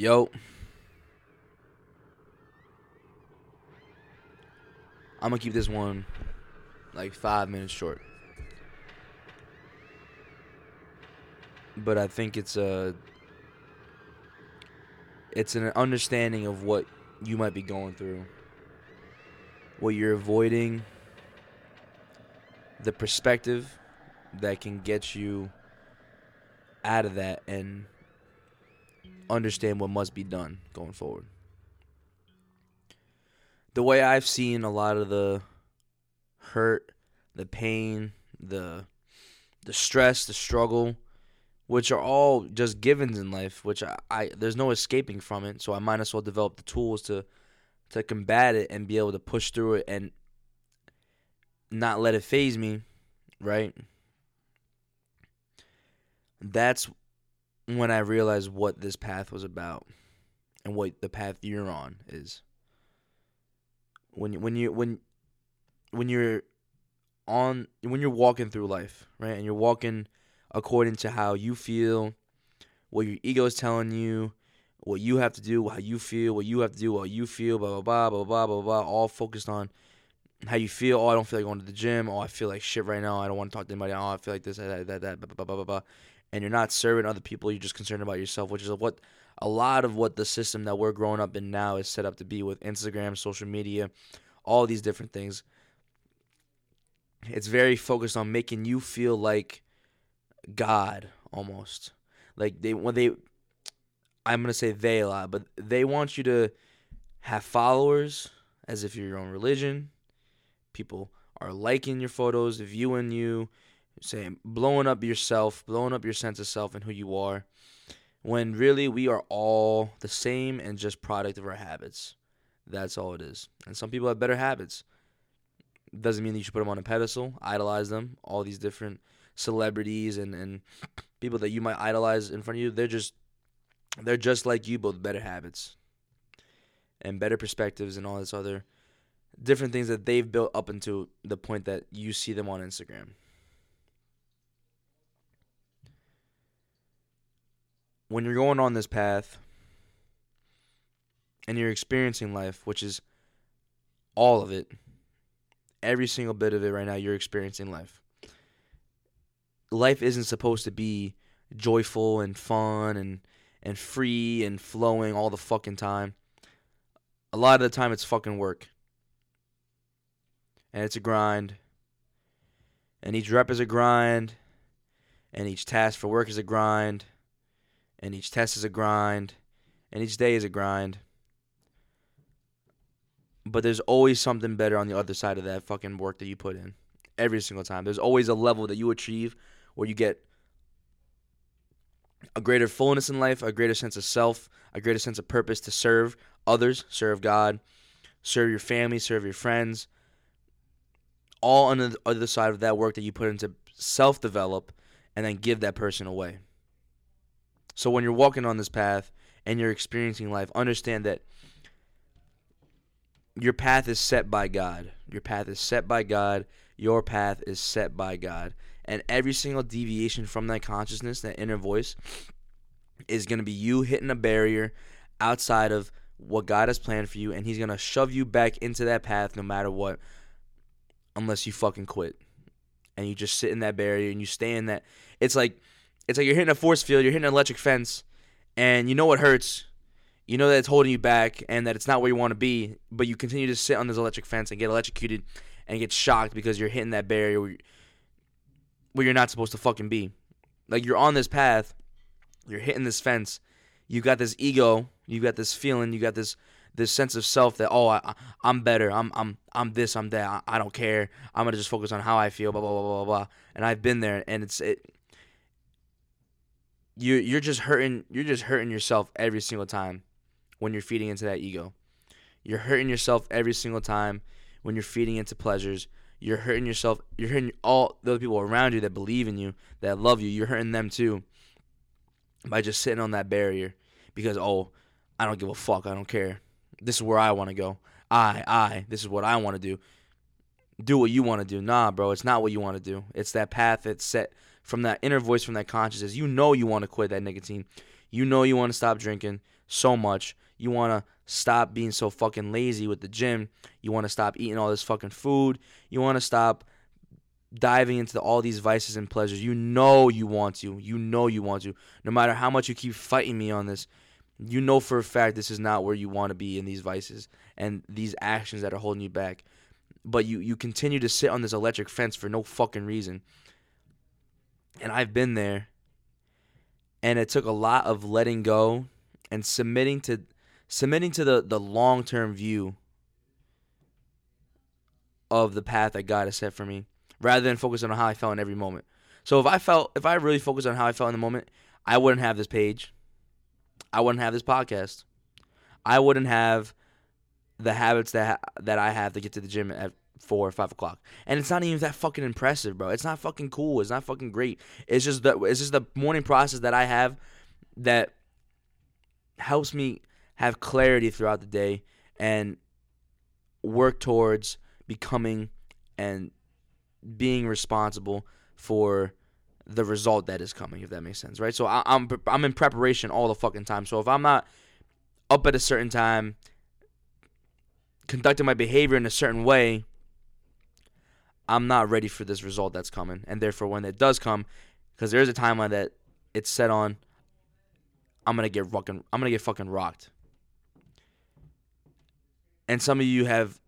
Yo. I'm gonna keep this one like five minutes short. But I think it's a it's an understanding of what you might be going through. What you're avoiding, the perspective that can get you out of that and understand what must be done going forward. The way I've seen a lot of the hurt, the pain, the the stress, the struggle, which are all just givens in life, which I, I there's no escaping from it. So I might as well develop the tools to to combat it and be able to push through it and not let it faze me, right? That's when I realized what this path was about and what the path you're on is. When when you when when you're on when you're walking through life, right? And you're walking according to how you feel, what your ego is telling you, what you have to do, how you feel, what you have to do, what you feel, blah blah blah blah blah blah blah, all focused on how you feel. Oh, I don't feel like going to the gym. Oh, I feel like shit right now. I don't want to talk to anybody. Oh, I feel like this, that, that, that, blah, blah, blah, blah, blah. And you're not serving other people. You're just concerned about yourself, which is what a lot of what the system that we're growing up in now is set up to be with Instagram, social media, all these different things. It's very focused on making you feel like God almost. Like they when they I'm gonna say they a lot, but they want you to have followers as if you're your own religion. People are liking your photos, viewing you, saying blowing up yourself, blowing up your sense of self and who you are. When really we are all the same and just product of our habits. That's all it is. And some people have better habits. Doesn't mean that you should put them on a pedestal, idolize them. All these different celebrities and, and people that you might idolize in front of you, they're just they're just like you, with better habits and better perspectives and all this other different things that they've built up into the point that you see them on Instagram. When you're going on this path and you're experiencing life, which is all of it, every single bit of it right now, you're experiencing life. Life isn't supposed to be joyful and fun and and free and flowing all the fucking time. A lot of the time it's fucking work. And it's a grind. And each rep is a grind. And each task for work is a grind. And each test is a grind. And each day is a grind. But there's always something better on the other side of that fucking work that you put in. Every single time. There's always a level that you achieve where you get a greater fullness in life, a greater sense of self, a greater sense of purpose to serve others, serve God, serve your family, serve your friends. All on the other side of that work that you put into self develop and then give that person away. So when you're walking on this path and you're experiencing life, understand that your path is set by God. Your path is set by God. Your path is set by God and every single deviation from that consciousness, that inner voice, is going to be you hitting a barrier outside of what God has planned for you, and He's going to shove you back into that path no matter what, unless you fucking quit. And you just sit in that barrier and you stay in that. It's like, it's like you're hitting a force field, you're hitting an electric fence, and you know what hurts. You know that it's holding you back and that it's not where you want to be, but you continue to sit on this electric fence and get electrocuted and get shocked because you're hitting that barrier where you're not supposed to fucking be. Like you're on this path, you're hitting this fence, you got this ego, you got this feeling, you got this this sense of self that oh I, I'm better, I'm I'm I'm this, I'm that, I, I don't care, I'm gonna just focus on how I feel, blah blah blah blah blah. And I've been there, and it's it. You you're just hurting you're just hurting yourself every single time when you're feeding into that ego. You're hurting yourself every single time when you're feeding into pleasures you're hurting yourself. You're hurting all the people around you that believe in you, that love you. You're hurting them too by just sitting on that barrier because, oh, I don't give a fuck. I don't care. This is where I want to go. I, I, this is what I want to do. Do what you want to do. Nah, bro, it's not what you want to do. It's that path that's set from that inner voice, from that consciousness. You know you want to quit that nicotine. You know you want to stop drinking so much. You want to stop being so fucking lazy with the gym. You want to stop eating all this fucking food. You want to stop diving into all these vices and pleasures. You know you want to. You know you want to. No matter how much you keep fighting me on this, you know for a fact this is not where you want to be in these vices and these actions that are holding you back. But you you continue to sit on this electric fence for no fucking reason. And I've been there. And it took a lot of letting go and submitting to submitting to the, the long term view of the path that God has set for me rather than focusing on how I felt in every moment. So if I felt if I really focused on how I felt in the moment, I wouldn't have this page. I wouldn't have this podcast. I wouldn't have the habits that that I have to get to the gym at four or five o'clock. And it's not even that fucking impressive, bro. It's not fucking cool. It's not fucking great. It's just the it's just the morning process that I have that helps me have clarity throughout the day and work towards becoming and being responsible for the result that is coming, if that makes sense, right? So I, am I'm, I'm in preparation all the fucking time. So if I'm not up at a certain time, conducting my behavior in a certain way, I'm not ready for this result that's coming, and therefore when it does come, because there is a timeline that it's set on, I'm gonna get fucking I'm gonna get fucking rocked. And some of you have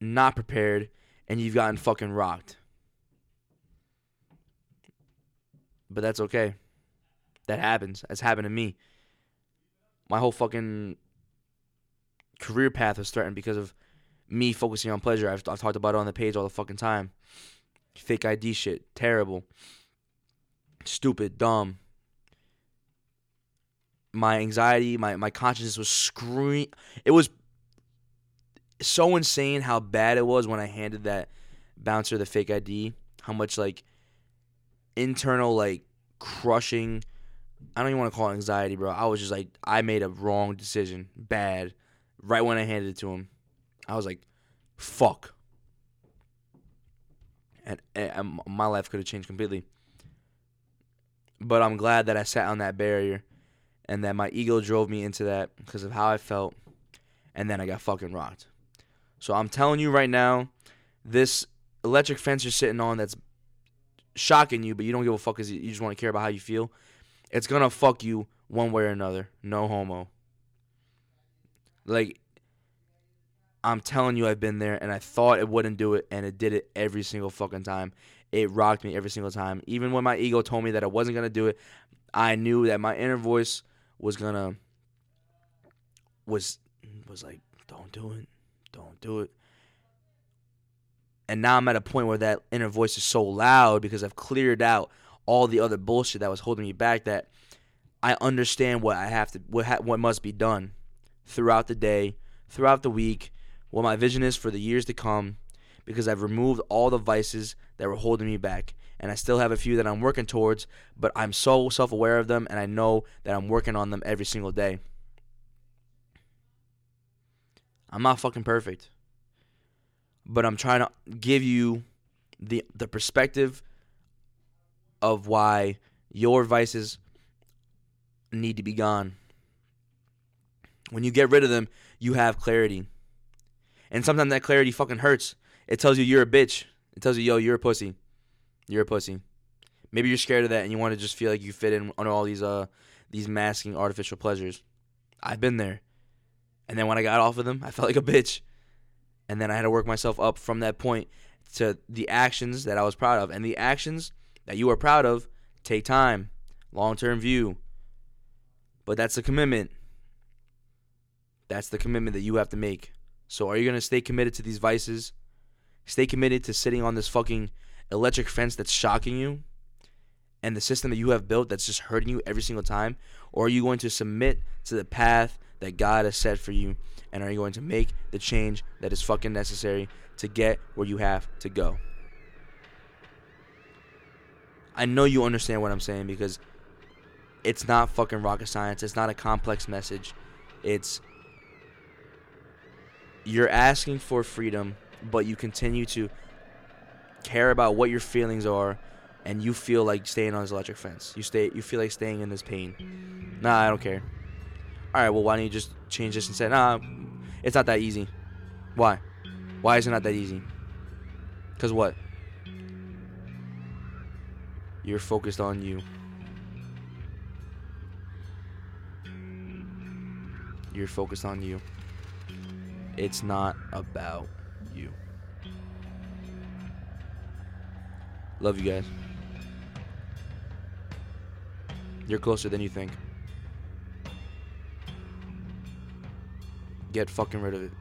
not prepared, and you've gotten fucking rocked. But that's okay. That happens. That's happened to me. My whole fucking career path was threatened because of me focusing on pleasure. I've, I've talked about it on the page all the fucking time. Fake ID shit. Terrible. Stupid. Dumb. My anxiety, my, my consciousness was screaming. It was so insane how bad it was when I handed that bouncer the fake ID. How much, like, internal like crushing. I don't even want to call it anxiety, bro. I was just like, I made a wrong decision, bad, right when I handed it to him. I was like, fuck. And, and my life could have changed completely. But I'm glad that I sat on that barrier and that my ego drove me into that because of how I felt. And then I got fucking rocked. So I'm telling you right now, this electric fence you're sitting on that's shocking you, but you don't give a fuck because you just want to care about how you feel, it's gonna fuck you one way or another. No homo. Like, I'm telling you, I've been there, and I thought it wouldn't do it, and it did it every single fucking time. It rocked me every single time. Even when my ego told me that I wasn't gonna do it, I knew that my inner voice was gonna was was like, "Don't do it, don't do it." And now I'm at a point where that inner voice is so loud because I've cleared out all the other bullshit that was holding me back that I understand what I have to what ha- what must be done throughout the day, throughout the week, what my vision is for the years to come because I've removed all the vices that were holding me back. And I still have a few that I'm working towards, but I'm so self aware of them and I know that I'm working on them every single day. I'm not fucking perfect but I'm trying to give you the the perspective of why your vices need to be gone. When you get rid of them, you have clarity. And sometimes that clarity fucking hurts. It tells you you're a bitch. It tells you, yo, you're a pussy. You're a pussy. Maybe you're scared of that and you want to just feel like you fit in under all these uh these masking artificial pleasures. I've been there. And then when I got off of them, I felt like a bitch and then I had to work myself up from that point to the actions that I was proud of. And the actions that you are proud of take time, long term view. But that's the commitment. That's the commitment that you have to make. So are you going to stay committed to these vices? Stay committed to sitting on this fucking electric fence that's shocking you and the system that you have built that's just hurting you every single time? Or are you going to submit to the path that God has set for you and are you going to make the change that is fucking necessary to get where you have to go? I know you understand what I'm saying because it's not fucking rocket science. It's not a complex message. It's you're asking for freedom, but you continue to care about what your feelings are and you feel like staying on this electric fence. You stay you feel like staying in this pain. Nah, I don't care. All right, well, why don't you just change this and say, nah, it's not that easy. Why? Why is it not that easy? Cause what? You're focused on you. You're focused on you. It's not about you. Love you guys. You're closer than you think. Get fucking rid of it.